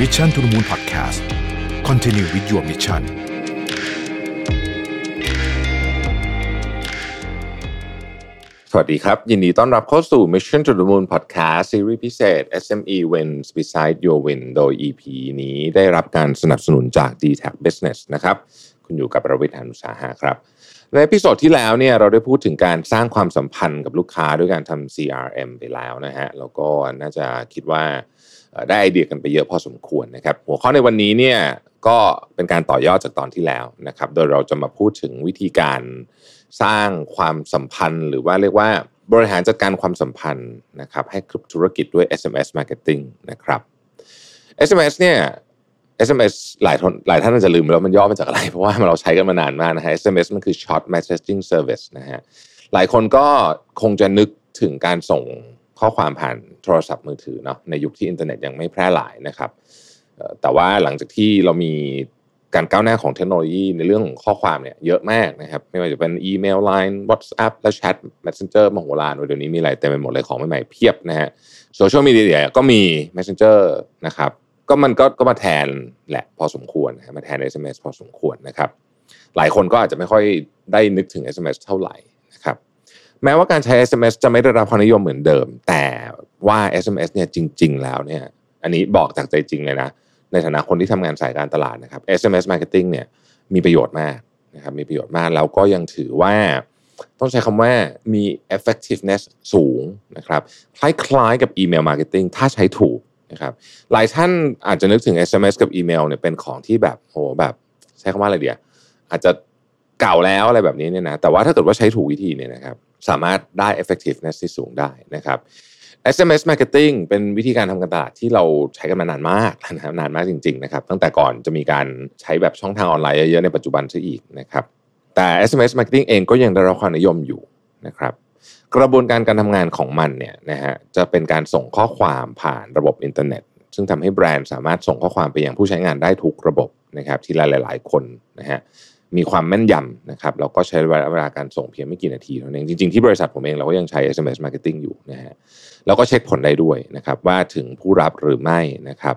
Mission to the Moon Podcast Continue with your mission สวัสดีครับ ยินดีต้อนรับเข้าสู่ Mission to the Moon Podcast ซีรีส์พิเศษ SME Wins Beside Your Win โดย EP นี้ได้รับการสนับสนุนจาก d t a c Business นะครับ คุณอยู่กับประวิทยานุสาหะครับในพิโซดที่แล้วเนี่ยเราได้พูดถึงการสร้างความสัมพันธ์กับลูกค้าด้วยการทำ CRM ไปแล้วนะฮะแล้วก็น่าจะคิดว่า ได้ไอเดียกันไปเยอะพอสมควรนะครับ หัวข้อในวันนี้เนี่ยก็เป็นการต่อยอดจากตอนที่แล้วนะครับ โดยเราจะมาพูดถึงวิธีการสร้างความสัมพันธ์ หรือว่าเรียกว่าบริหารจัดการความสัมพันธ์นะครับให้กับธุรกิจด้วย SMS Marketing นะครับ SMS เนี่ย SMS หลายท่านหลายท่านอาจจะลืมไปแล้วมันย่อมาจากอะไร เพราะว่าเราใช้กันมานานมากนะฮะ SMS มันคือ Short Messaging Service นะฮะหลายคนก็คงจะนึกถึงการส่ง ข้อความผ่านโทรศัพท์มือถือเนาะในยุคที่อินเทอร์เน็ตยังไม่แพร่หลายนะครับแต่ว่าหลังจากที่เรามีการก้าวหน้าของเทคโนโลยีในเรื่องของข้อความเนี่ยเยอะมากนะครับ ไม่ว่าจะเป็นอีเมล Line WhatsApp และแชท Messenger มโหฬารเดี๋ยวนี้มีอะไรเต็มไปหมดเลยของใหม่ๆเพียบนะฮะโซเชียลมีเดียก็มี Messenger นะครับก็มันก็ก็มาแทนแหละพอสมควรนะมาแทน SMS พอสมควรนะครับ หลายคนก็อาจจะไม่ค่อยได้นึกถึง SMS เท่าไหร่นะครับ แม้ว่าการใช้ SMS จะไม่ได้รับความนิยมเหมือนเดิม แต่ว่า SMS เนี่ยจริง ๆ แล้วเนี่ย อันนี้บอกจากใจจริงเลยนะ ในฐานะคนที่ทำงานสายการตลาดนะครับ SMS marketing เนี่ยมีประโยชน์มากนะครับมีประโยชน์มากแล้วก็ยังถือว่าต้องใช้คำว่ามี effectiveness สูงนะครับ คล้ายๆกับอีเมล marketing ถ้าใช้ถูกนะครับ หลายท่านอาจจะนึกถึง SMS กับอีเมลเนี่ยเป็นของที่แบบโหแบบใช้คำว่าอะไรดีอ่ะอาจจะเก่าแล้วอะไรแบบนี้เนี่ยนะแต่ว่าถ้าเกิดว่าใช้ถูกวิธีเนี่ยนะครับ สามารถได้ effectiveness ที่สูงได้นะครับ SMS marketing เป็นวิธีการทำการตลาดที่เราใช้กันมานานมากนะครับนานมากจริง ๆ นะครับ ตั้งแต่ก่อนจะมีการใช้แบบช่องทางออนไลน์เยอะๆในปัจจุบันซะอีกนะครับแต่ SMS marketing เองก็ยังได้รับความนิยมอยู่นะครับกระบวนการการทำงานของมันเนี่ยนะฮะจะเป็นการส่งข้อความผ่านระบบอินเทอร์เน็ต ซึ่งทำให้แบรนด์สามารถส่งข้อความไปยังผู้ใช้งานได้ทุกระบบนะครับทีละหลาย ๆ คนนะฮะ มีความแม่นยำนะครับแล้วก็ใช้เวลาการส่งเพียงไม่กี่นาทีเท่านั้นเองจริงๆที่บริษัทผมเองเราก็ยังใช้ SMS marketing อยู่นะฮะแล้วก็เช็คผลได้ด้วยนะครับว่าถึงผู้รับหรือไม่นะครับ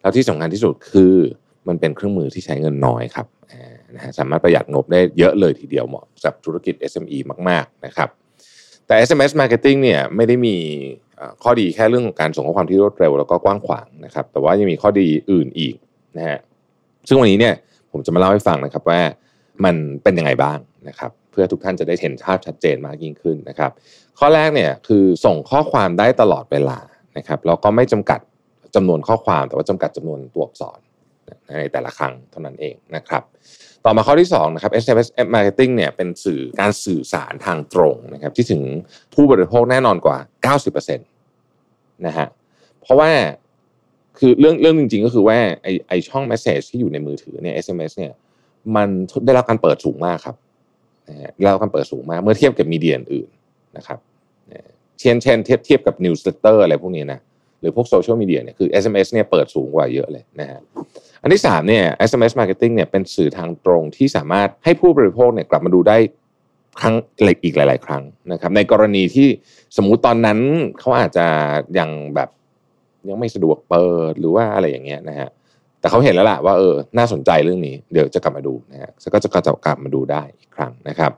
แล้วที่สำคัญที่สุดคือมันเป็นเครื่องมือที่ใช้เงินน้อยครับนะฮะสามารถประหยัดงบได้เยอะเลยทีเดียวเหมาะสำหรับธุรกิจ SME มากๆนะครับแต่ SMS Marketing เนี่ยไม่ได้มีข้อดีแค่เรื่องของการส่งข้อความที่รวดเร็วแล้วก็กว้างขวางนะครับแต่ว่ายังมีข้อดีอื่นอีกนะฮะซึ่งวันนี้เนี่ยผมจะมาเล่าให้ฟังนะครับว่า มันเป็นยังไงบ้างนะครับ เพื่อทุกท่านจะได้เห็นภาพชัดเจนมากยิ่งขึ้นนะครับ ข้อแรกเนี่ยคือส่งข้อความได้ตลอดเวลานะครับแล้วก็ไม่จำกัดจำนวนข้อความแต่ว่าจำกัดจำนวนตัวอักษรในแต่ละครั้งเท่านั้นเองนะครับ ต่อมาข้อที่2นะครับ SMS marketing เนี่ยเป็นสื่อการสื่อสารทางตรงนะครับที่ถึงผู้บริโภคแน่นอนกว่า 90%นะฮะเพราะว่าคือเรื่องเรื่องจริงๆ ก็คือว่าไอไอช่อง message ที่อยู่ในมือถือเนี่ย SMS เนี่ย มันได้รับการเปิดสูงมากครับได้รับการเปิดสูงมาก เมื่อเทียบกับ media อื่นนะครับ เช่นเช่นเทียบเทียบกับ newsletter อะไรพวกนี้นะหรือพวกโซเชียลมีเดียเนี่ยคือ SMS เนี่ยเปิดสูงกว่าเยอะเลยนะฮะอันที่3เนี่ย SMS marketing เนี่ยเป็นสื่อทางตรงที่สามารถให้ผู้บริโภคเนี่ยกลับมาดูได้ครั้งอีกหลาย ๆ ครั้งนะครับ ในกรณีที่สมมุติตอนนั้นเขาอาจจะยังแบบยังไม่สะดวกเปิดหรือว่าอะไรอย่างเงี้ยนะฮะ แต่เขาเห็นแล้วล่ะว่าเออน่าสนใจเรื่องนี้เดี๋ยวจะกลับมาดูนะฮะก็จะกลับมาดูได้อีกครั้งนะครับ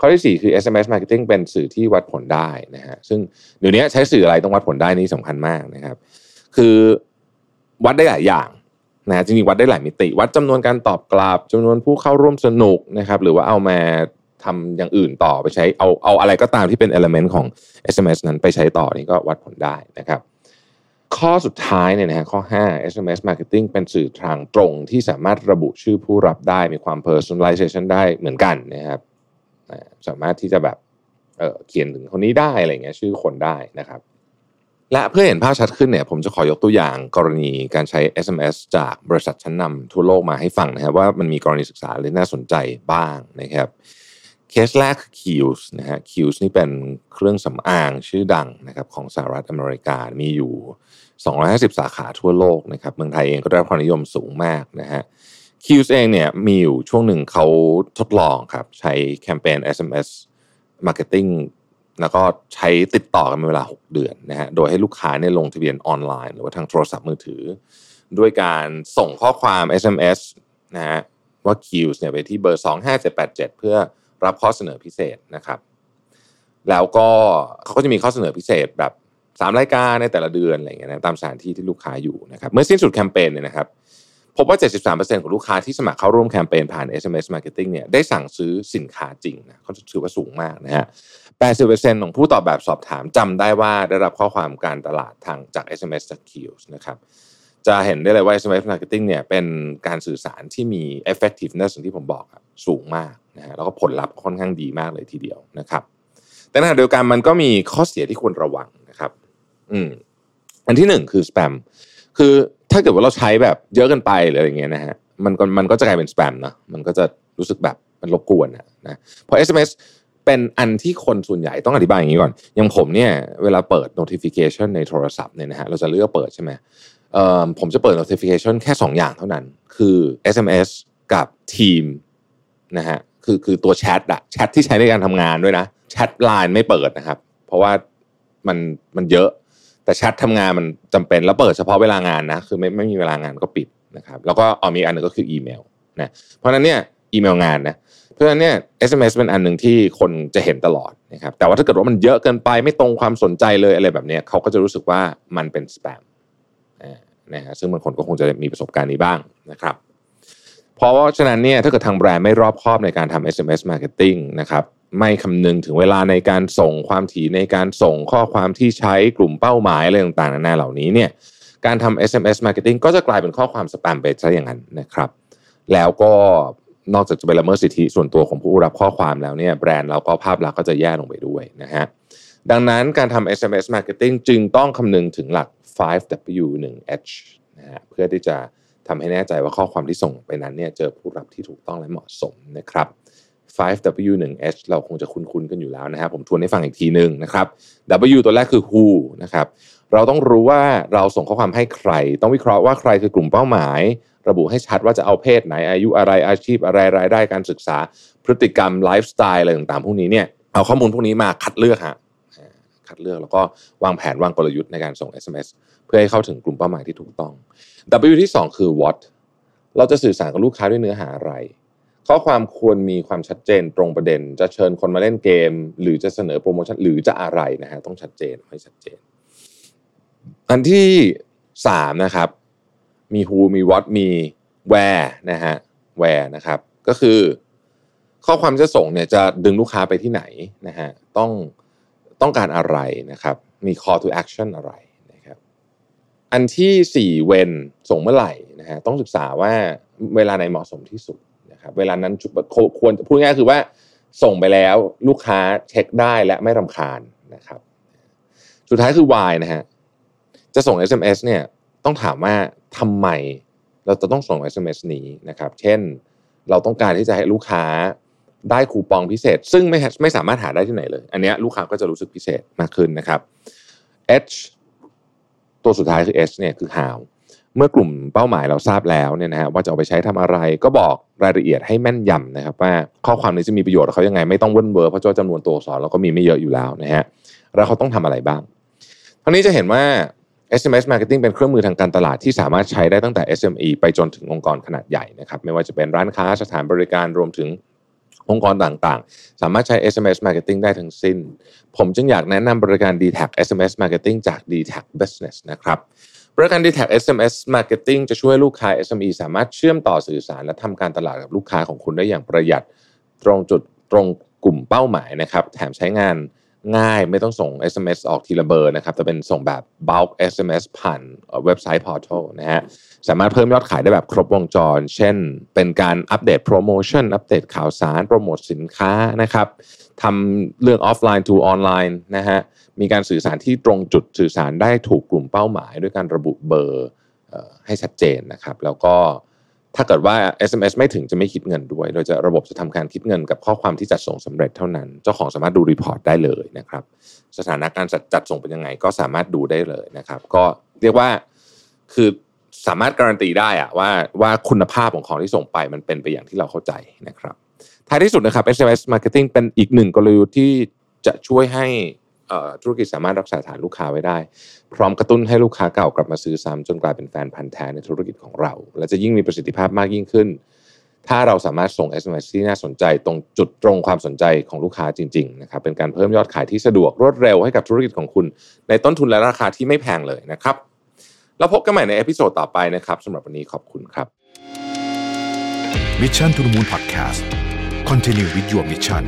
ข้อที่ 4 คือ SMS marketing เป็นสื่อที่วัดผลได้นะฮะซึ่งเดี๋ยวนี้ใช้สื่ออะไรต้องวัดผลได้นี่สำคัญมากนะครับ คือวัดได้หลายอย่างนะฮะจริงๆวัดได้หลายมิติ วัดจำนวนการตอบกลับจำนวนผู้เข้าร่วมสนุกนะครับหรือว่าเอามาทำอย่างอื่นต่อไปใช้เอาเอาอะไรก็ตามที่เป็น element ของ SMS นั้นไปใช้ต่อนี่ก็วัดผลได้นะครับ ข้อสุดท้ายเนี่ยนะฮะข้อ 5 SMS marketing เป็นสื่อทางตรงที่สามารถระบุชื่อผู้รับได้มีความ personalization ได้เหมือนกันนะครับสามารถที่จะแบบเเขียนถึงคนนี้ได้อะไรเงี้ยชื่อคนได้นะครับ และเพื่อเห็นภาพชัดขึ้นเนี่ย ผมจะขอยกตัวอย่างกรณีการใช้ SMS จากบริษัทชั้นนำทั่วโลกมาให้ฟังนะครับว่ามันมีกรณีศึกษาอะไรน่าสนใจบ้างนะครับ เคสแรกคือ Qs นะฮะ Qs นี่เป็นเครื่องสำอางชื่อดังนะครับของสหรัฐอเมริกา มีอยู่ 250 สาขาทั่วโลกนะครับเมืองไทยเองก็ได้รับความนิยมสูงมากนะฮะ Qs เองเนี่ยมีอยู่ช่วงหนึ่งเขาทดลองครับใช้แคมเปญ SMS Marketing แล้วก็ใช้ติดต่อกันเป็นเวลา 6 เดือนนะฮะ โดยให้ลูกค้าเนี่ยลงทะเบียนออนไลน์ หรือว่าทางโทรศัพท์มือถือ ด้วยการส่งข้อความ SMS นะฮะว่า Qs เนี่ยไปที่เบอร์ 25787 เพื่อ รับข้อเสนอพิเศษนะครับ แล้วก็เขาก็จะมีข้อเสนอพิเศษแบบ3รายการในแต่ละเดือนอะไรเงี้ยนะตามสถานที่ที่ลูกค้าอยู่นะครับ เมื่อสิ้นสุดแคมเปญเนี่ยนะครับ พบว่า 73%ของลูกค้าที่สมัครเข้าร่วมแคมเปญผ่าน SMS Marketing เนี่ยได้สั่งซื้อสินค้าจริงนะเขาถือว่าสูงมากนะฮะ 80%ของผู้ตอบแบบสอบถามจำได้ว่าได้รับข้อความการตลาดทางจาก SMS จาก Kills นะครับ จะเห็นได้เลยว่า SMS Marketing เนี่ยเป็นการสื่อสารที่มี effectiveness ที่ผมบอกอะสูงมากนะฮะแล้วก็ผลลัพธ์ค่อนข้างดีมากเลยทีเดียวนะครับ แต่ในขณะเดียวกันมันก็มีข้อเสียที่ควรระวังนะครับ อืมอันที่หนึ่งคือ spam คือถ้าเกิดว่าเราใช้แบบเยอะเกินไปหรืออะไรเงี้ยนะฮะมันก็มันก็จะกลายเป็น spam นะมันก็จะรู้สึกแบบมันรบกวนนะนะเพราะ SMS เป็นอันที่คนส่วนใหญ่ต้องอธิบายอย่างนี้ก่อนอย่างผมเนี่ยเวลาเปิด notification ในโทรศัพท์เนี่ยนะฮะเราจะเลือกเปิดใช่ไหม ผมจะเปิด notification แค่ 2 อย่างเท่านั้น คือ SMS กับทีมนะฮะคือคือตัวแชทอะแชทที่ใช้ในการทำงานด้วยนะแชทไลน์ไม่เปิดนะครับ เพราะว่ามันมันเยอะ แต่แชททำงานมันจำเป็นแล้วเปิดเฉพาะเวลางานนะคือไม่ไม่มีเวลางานก็ปิดนะครับแล้วก็อมีอันนึงก็คืออีเมลนะเพราะฉะนั้นเนี่ยอีเมลงานนะเพราะฉะนั้นเนี่ย SMS เป็นอันหนึ่งที่คนจะเห็นตลอดนะครับแต่ว่าถ้าเกิดว่ามันเยอะเกินไปไม่ตรงความสนใจเลยอะไรแบบเนี้ยเขาก็จะรู้สึกว่ามันเป็นสแปม นะฮะซึ่งบางคนก็คงจะมีประสบการณ์นี้บ้างนะครับ เพราะว่าฉะนั้นเนี่ยถ้าเกิดทางแบรนด์ไม่รอบคอบในการทำ SMS marketing นะครับไม่คำนึงถึงเวลาในการส่งความถี่ในการส่งข้อความที่ใช้กลุ่มเป้าหมายอะไรต่างๆนานาเหล่านี้เนี่ยการทำ SMS marketing ก็จะกลายเป็นข้อความสแปมไปซะอย่างนั้นนะครับ แล้วก็นอกจากจะไปละเมิดสิทธิส่วนตัวของผู้รับข้อความแล้วเนี่ยแบรนด์เราก็ภาพลักษณ์ก็จะแย่ลงไปด้วยนะฮะ ดังนั้นการทำ SMS marketing จึงต้องคำนึงถึงหลัก 5W 1H นะฮะเพื่อที่จะทำให้แน่ใจว่าข้อความที่ส่งไปนั้นเนี่ยเจอผู้รับที่ถูกต้องและเหมาะสมนะครับ 5W 1H เราคงจะคุ้นๆกันอยู่แล้วนะฮะผมทวนให้ฟังอีกทีหนึ่งนะครับ W ตัวแรกคือ who นะครับเราต้องรู้ว่าเราส่งข้อความให้ใคร ต้องวิเคราะห์ว่าใครคือกลุ่มเป้าหมาย ระบุให้ชัดว่าจะเอาเพศไหนอายุอะไรอาชีพอะไรรายได้การศึกษา พฤติกรรมไลฟ์สไตล์อะไรต่างๆพวกนี้เนี่ยเอาข้อมูลพวกนี้มาคัดเลือกฮะ คัดเลือก แล้วก็วางแผนวางกลยุทธ์ในการส่ง SMS เพื่อให้เข้าถึงกลุ่มเป้าหมายที่ถูกต้อง W ที่ 2 คือ what เราจะสื่อสารกับลูกค้าด้วยเนื้อหาอะไร ข้อความควรมีความชัดเจนตรงประเด็น จะเชิญคนมาเล่นเกม หรือจะเสนอโปรโมชั่นหรือจะอะไรนะฮะต้องชัดเจนให้ชัดเจน อันที่สามนะครับมี who มี what มี where นะฮะ where นะครับก็คือข้อความจะส่งเนี่ยจะดึงลูกค้าไปที่ไหนนะฮะต้อง ต้องการอะไรนะครับ มี call to action อะไรนะครับ อันที่สี่เวนส่งเมื่อไหร่นะฮะต้องศึกษาว่าเวลาไหนเหมาะสมที่สุดนะครับ เวลานั้นควรพูดง่ายๆคือว่าส่งไปแล้วลูกค้าเช็คได้และไม่รำคาญนะครับ สุดท้ายคือ why นะฮะจะส่ง SMS เนี่ยต้องถามว่าทำไมเราจะต้องส่ง SMS นี้นะครับ เช่น เราต้องการที่จะให้ลูกค้า ได้คูปองพิเศษ ซึ่งไม่ไม่สามารถหาได้ที่ไหนเลย อันนี้ลูกค้าก็จะรู้สึกพิเศษมากขึ้นนะครับ H ตัวสุดท้ายคือ S เนี่ยคือ how เมื่อกลุ่มเป้าหมายเราทราบแล้วเนี่ยนะฮะว่าจะเอาไปใช้ทำอะไรก็บอกรายละเอียดให้แม่นยำนะครับ ว่าข้อความนี้จะมีประโยชน์เขายังไงไม่ต้องเวิ้นเวอร์เพราะจำนวนตัวอักษรเราก็มีไม่เยอะอยู่แล้วนะฮะแล้วเขาต้องทำอะไรบ้างทั้งนี้จะเห็นว่า SMS Marketing เป็นเครื่องมือทางการตลาดที่สามารถใช้ได้ตั้งแต่ SME ไปจนถึงองค์กรขนาดใหญ่นะครับ ไม่ว่าจะเป็นร้านค้าสถานบริการรวมถึง องค์กรต่างๆ สามารถใช้ SMS Marketing ได้ทั้งสิ้น ผมจึงอยากแนะนำบริการ d t a c SMS Marketing จาก d t a c Business นะครับบริการ d t a c SMS Marketing จะช่วยลูกค้า SME สามารถเชื่อมต่อสื่อสาร และทำการตลาดกับลูกค้าของคุณได้อย่างประหยัดตรงจุดตรงกลุ่มเป้าหมายนะครับ แถมใช้งาน ง่ายไม่ต้องส่ง SMS ออกทีละเบอร์นะครับแต่เป็นส่งแบบ bulk SMS ผ่านเว็บไซต์ portal นะฮะสามารถเพิ่มยอดขายได้แบบครบวงจร เช่น เป็นการอัปเดตโปรโมชั่นอัปเดตข่าวสาร โปรโมทสินค้านะครับทำเรื่องออฟไลน์ to ออนไลน์นะฮะมีการสื่อสารที่ตรงจุดสื่อสารได้ถูกกลุ่มเป้าหมาย ด้วยการระบุเบอร์ให้ชัดเจนนะครับ แล้วก็ ถ้าเกิดว่า SMS ไม่ถึงจะไม่คิดเงินด้วย โดยจะระบบจะทำการคิดเงินกับข้อความที่จัดส่งสำเร็จเท่านั้น เจ้าของสามารถดูรีพอร์ตได้เลยนะครับ สถานะการจัดจัดส่งเป็นยังไงก็สามารถดูได้เลยนะครับ ก็เรียกว่าคือสามารถการันตีได้อะว่าว่าคุณภาพของของที่ส่งไปมันเป็นไปอย่างที่เราเข้าใจนะครับท้ายที่สุดนะครับ SMS Marketing เป็นอีกหนึ่งกลยุทธ์ที่จะช่วยให้ ธุรกิจสามารถรักษาฐานลูกค้าไว้ได้ พร้อมกระตุ้นให้ลูกค้าเก่ากลับมาซื้อซ้ำจนกลายเป็นแฟนพันธุ์แท้ในธุรกิจของเรา และจะยิ่งมีประสิทธิภาพมากยิ่งขึ้น ถ้าเราสามารถส่ง SMS ที่น่าสนใจตรงจุดตรงความสนใจของลูกค้าจริงๆนะครับเป็นการเพิ่มยอดขายที่สะดวกรวดเร็วให้กับธุรกิจของคุณ ในต้นทุนและราคาที่ไม่แพงเลยนะครับแล้วพบกันใหม่ใน episode ต่อไปนะครับสำหรับวันนี้ขอบคุณครับ Mission to the Moon Podcast Continue with your mission